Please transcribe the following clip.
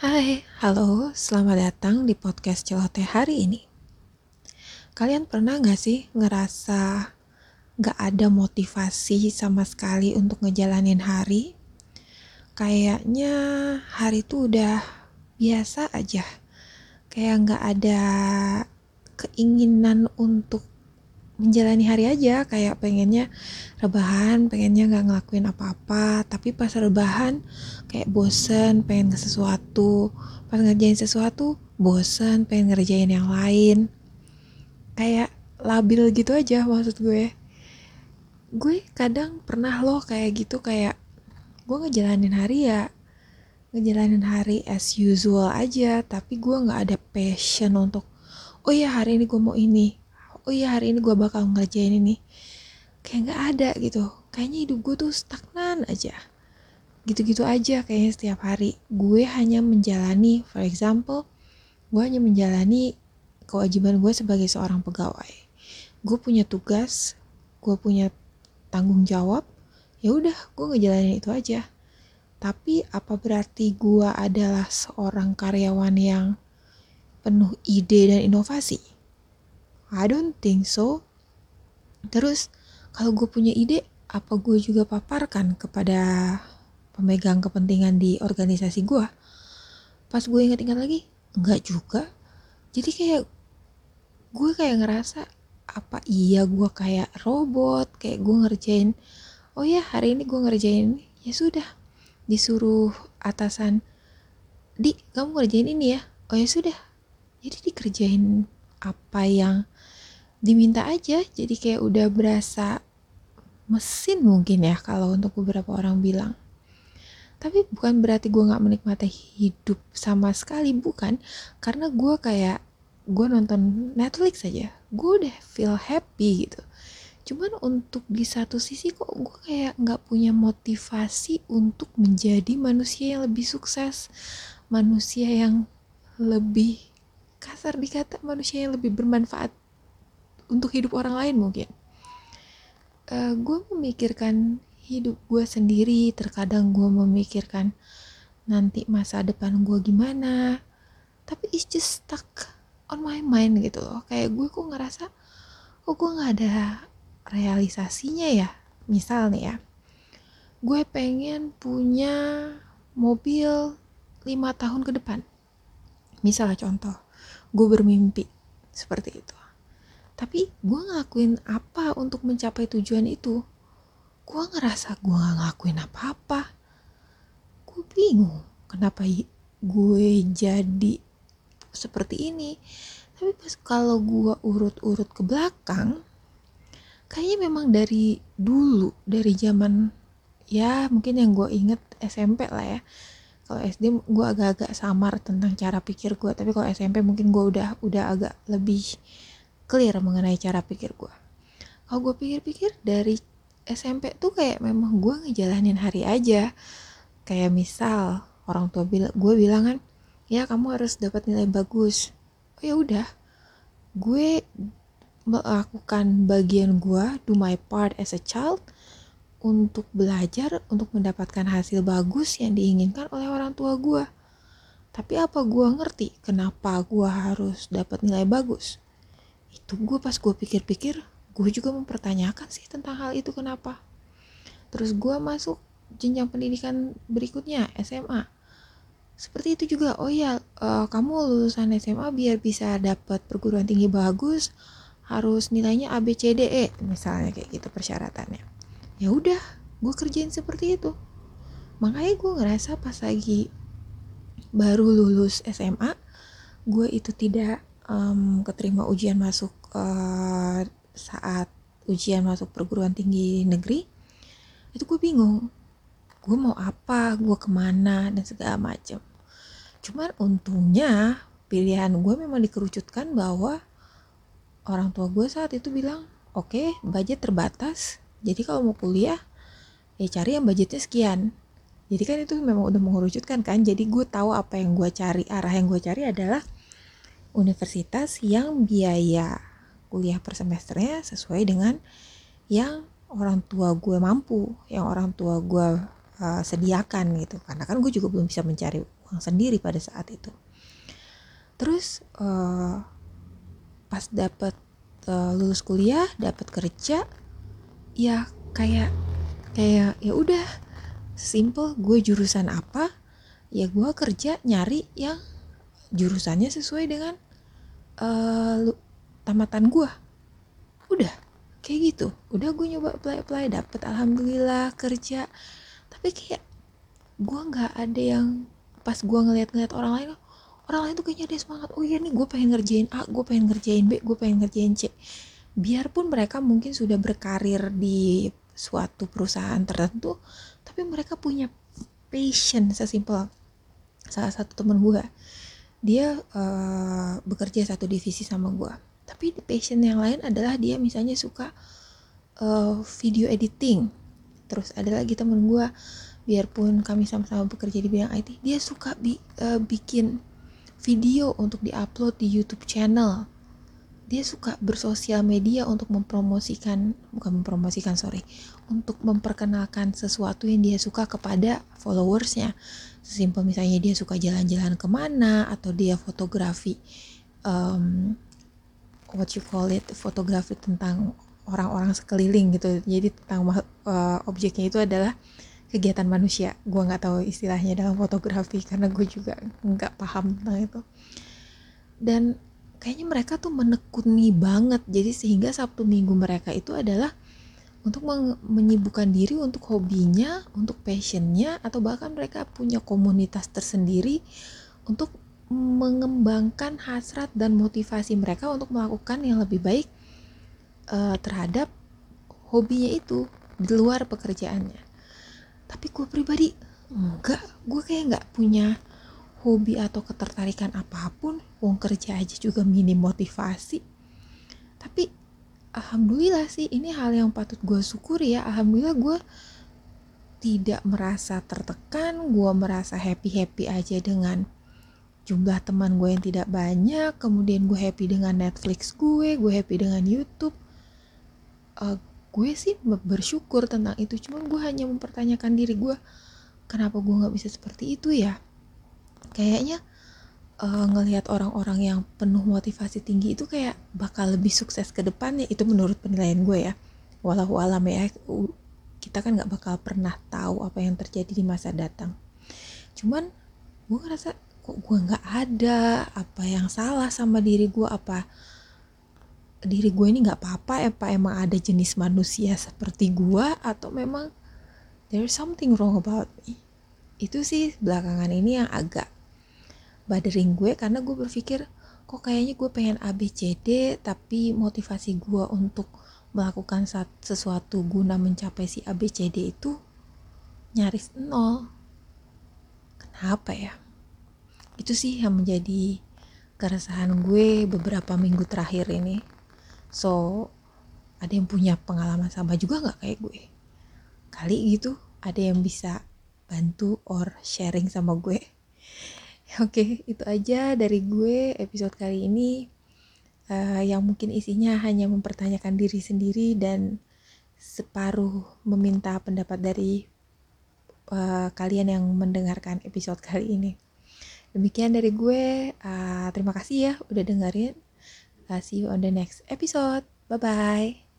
Hai, halo, selamat datang di podcast celoteh hari ini. Kalian pernah gak sih ngerasa gak ada motivasi sama sekali untuk ngejalanin hari? Kayaknya hari itu udah biasa aja. Kayak gak ada keinginan untuk menjalani hari aja kayak pengennya rebahan pengennya nggak ngelakuin apa-apa. Tapi pas rebahan kayak bosen pengen ke sesuatu. Pas ngerjain sesuatu bosen pengen ngerjain yang lain. Kayak labil gitu aja maksud gue. Gue kadang pernah loh kayak gitu kayak gue ngejalanin hari ya ngejalanin hari as usual aja. Tapi gue nggak ada passion untuk oh ya hari ini gue mau ini oh iya hari ini gue bakal ngerjain ini. Kayak nggak ada gitu. Kayaknya hidup gue tuh stagnan aja. Gitu-gitu aja kayaknya setiap hari. Gue hanya menjalani for example gue hanya menjalani kewajiban gue sebagai seorang pegawai. Gue punya tugas gue punya tanggung jawab ya udah gue ngejalanin itu aja. Tapi apa berarti gue adalah seorang karyawan yang penuh ide dan inovasi I don't think so. Terus kalau gue punya ide, apa gue juga paparkan kepada pemegang kepentingan di organisasi gue? Pas gue ingat-ingat lagi, enggak juga. Jadi kayak gue kayak ngerasa apa iya gue kayak robot, kayak gue ngerjain. Oh ya hari ini gue ngerjain ya sudah disuruh atasan di kamu ngerjain ini ya oh ya sudah jadi dikerjain apa yang diminta aja. Jadi kayak udah berasa mesin mungkin ya kalau untuk beberapa orang bilang. Tapi bukan berarti gue nggak menikmati hidup sama sekali bukan. Karena gue kayak gue nonton Netflix aja gue udah feel happy gitu. Cuman untuk di satu sisi kok gue kayak nggak punya motivasi untuk menjadi manusia yang lebih sukses manusia yang lebih kasar dikata manusia yang lebih bermanfaat untuk hidup orang lain mungkin. Uh, gue memikirkan hidup gue sendiri terkadang gue memikirkan nanti masa depan gue gimana tapi it's just stuck on my mind gitu loh. Kayak gue kok ngerasa kok gue nggak ada realisasinya ya misal nih ya. Gue pengen punya mobil lima tahun ke depan. Misalnya contoh gue bermimpi seperti itu tapi gue ngelakuin apa untuk mencapai tujuan itu? Gue ngerasa gue gak ngelakuin apa-apa. Gue bingung kenapa gue jadi seperti ini. Tapi pas kalau gue urut-urut ke belakang kayaknya memang dari dulu dari zaman ya mungkin yang gue inget SMP lah ya. Kalau SD gue agak-agak samar tentang cara pikir gue tapi kalau SMP mungkin gue udah udah agak lebih clear mengenai cara pikir gue kalau gue pikir-pikir dari SMP tuh kayak memang gue ngejalanin hari aja. Kayak misal orang tua bilang gue bilang kan ya kamu harus dapat nilai bagus. Oh ya udah. Gue melakukan bagian gue do my part as a child untuk belajar untuk mendapatkan hasil bagus yang diinginkan oleh orang tua gue tapi apa gue ngerti kenapa gue harus dapat nilai bagus itu gue pas gue pikir-pikir gue juga mempertanyakan sih tentang hal itu kenapa. Terus gue masuk jenjang pendidikan berikutnya SMA seperti itu juga oh ya uh, kamu lulusan SMA biar bisa dapat perguruan tinggi bagus harus nilainya A B C D E misalnya kayak gitu persyaratannya. Ya udah gue kerjain seperti itu. Makanya gue ngerasa pas lagi baru lulus SMA gue itu tidak um, keterima ujian masuk uh, saat ujian masuk perguruan tinggi negeri itu gue bingung gue mau apa gue ke mana dan segala macam cuman untungnya pilihan gue memang dikerucutkan bahwa orang tua gue saat itu bilang oke okay, budget terbatas jadi kalau mau kuliah ya cari yang budgetnya sekian. Jadi kan itu memang udah mengerucutkan kan jadi gue tahu apa yang gue cari. Arah yang gue cari adalah universitas yang biaya kuliah per semesternya sesuai dengan yang orang tua gue mampu, yang orang tua gue uh, sediakan gitu. Karena kan gue juga belum bisa mencari uang sendiri pada saat itu terus uh, pas dapat uh, lulus kuliah dapat kerja ya kayak kayak ya udah simple gue jurusan apa ya gue kerja nyari yang jurusannya sesuai dengan uh, tamatan gue udah kayak gitu. Udah gue nyoba apply apply dapet alhamdulillah kerja. Tapi kayak gue nggak ada yang pas gue ngeliat-ngeliat orang lain orang lain tuh kayaknya ada semangat. Oh iya nih gue pengen ngerjain A gue pengen ngerjain B gue pengen ngerjain C. Biarpun mereka mungkin sudah berkarir di suatu perusahaan tertentu tapi mereka punya passion sesimpel salah satu temen gue dia uh, bekerja satu divisi sama gue tapi passion yang lain adalah dia misalnya suka uh, video editing. Terus ada lagi temen gue biarpun kami sama-sama bekerja di bidang IT dia suka bi uh, bikin video untuk diupload di YouTube channel dia suka bersosial media untuk mempromosikan bukan mempromosikan sorry untuk memperkenalkan sesuatu yang dia suka kepada followersnya. Sesimpel misalnya dia suka jalan-jalan ke mana atau dia fotografi um, what you call it fotografi tentang orang-orang sekeliling gitu. Jadi tentang uh, objeknya itu adalah kegiatan manusia. Gue nggak tahu istilahnya dalam fotografi karena gue juga nggak paham tentang itu. Dan kayaknya mereka tuh menekuni banget jadi sehingga sabtu minggu mereka itu adalah untuk menyibukkan diri untuk hobinya, untuk passionnya, atau bahkan mereka punya komunitas tersendiri untuk mengembangkan hasrat dan motivasi mereka untuk melakukan yang lebih baik uh, terhadap hobinya itu di luar pekerjaannya. Tapi gue pribadi enggak, gue kayak nggak punya hobi atau ketertarikan apa pun. Wong kerja aja juga minim motivasi. Tapi alhamdulillah sih ini hal yang patut gue syukuri ya. Alhamdulillah gue tidak merasa tertekan, gue merasa happy-happy aja dengan jumlah teman gue yang tidak banyak kemudian gue happy dengan Netflix gue gue happy dengan YouTube uh, gue sih bersyukur tentang itu cuman gue hanya mempertanyakan diri gue kenapa gue nggak bisa seperti itu ya kayaknya uh, ngelihat orang-orang yang penuh motivasi tinggi itu kayak bakal lebih sukses ke depannya itu menurut penilaian gue ya. Walau alam ya kita kan nggak bakal pernah tahu apa yang terjadi di masa datang. Cuman gue ngerasa kok gue nggak ada apa yang salah sama diri gue apa diri gue ini nggak apa-apa apa emang ada jenis manusia seperti gue atau memang there's something wrong about me itu sih belakangan ini yang agak bothering gue karena gue berpikir kok kayaknya gue pengen ABCD tapi motivasi gue untuk melakukan sesuatu guna mencapai si ABCD itu nyaris nol. Kenapa ya? Itu sih yang menjadi keresahan gue beberapa minggu terakhir ini. So ada yang punya pengalaman sama juga nggak kayak gue? Kali gitu ada yang bisa bantu or sharing sama gue oke itu aja dari gue episode kali ini uh, yang mungkin isinya hanya mempertanyakan diri sendiri dan separuh meminta pendapat dari uh, kalian yang mendengarkan episode kali ini Demikian dari gue. Uh, terima kasih ya udah dengerin. Uh, see you on the next episode. Bye bye.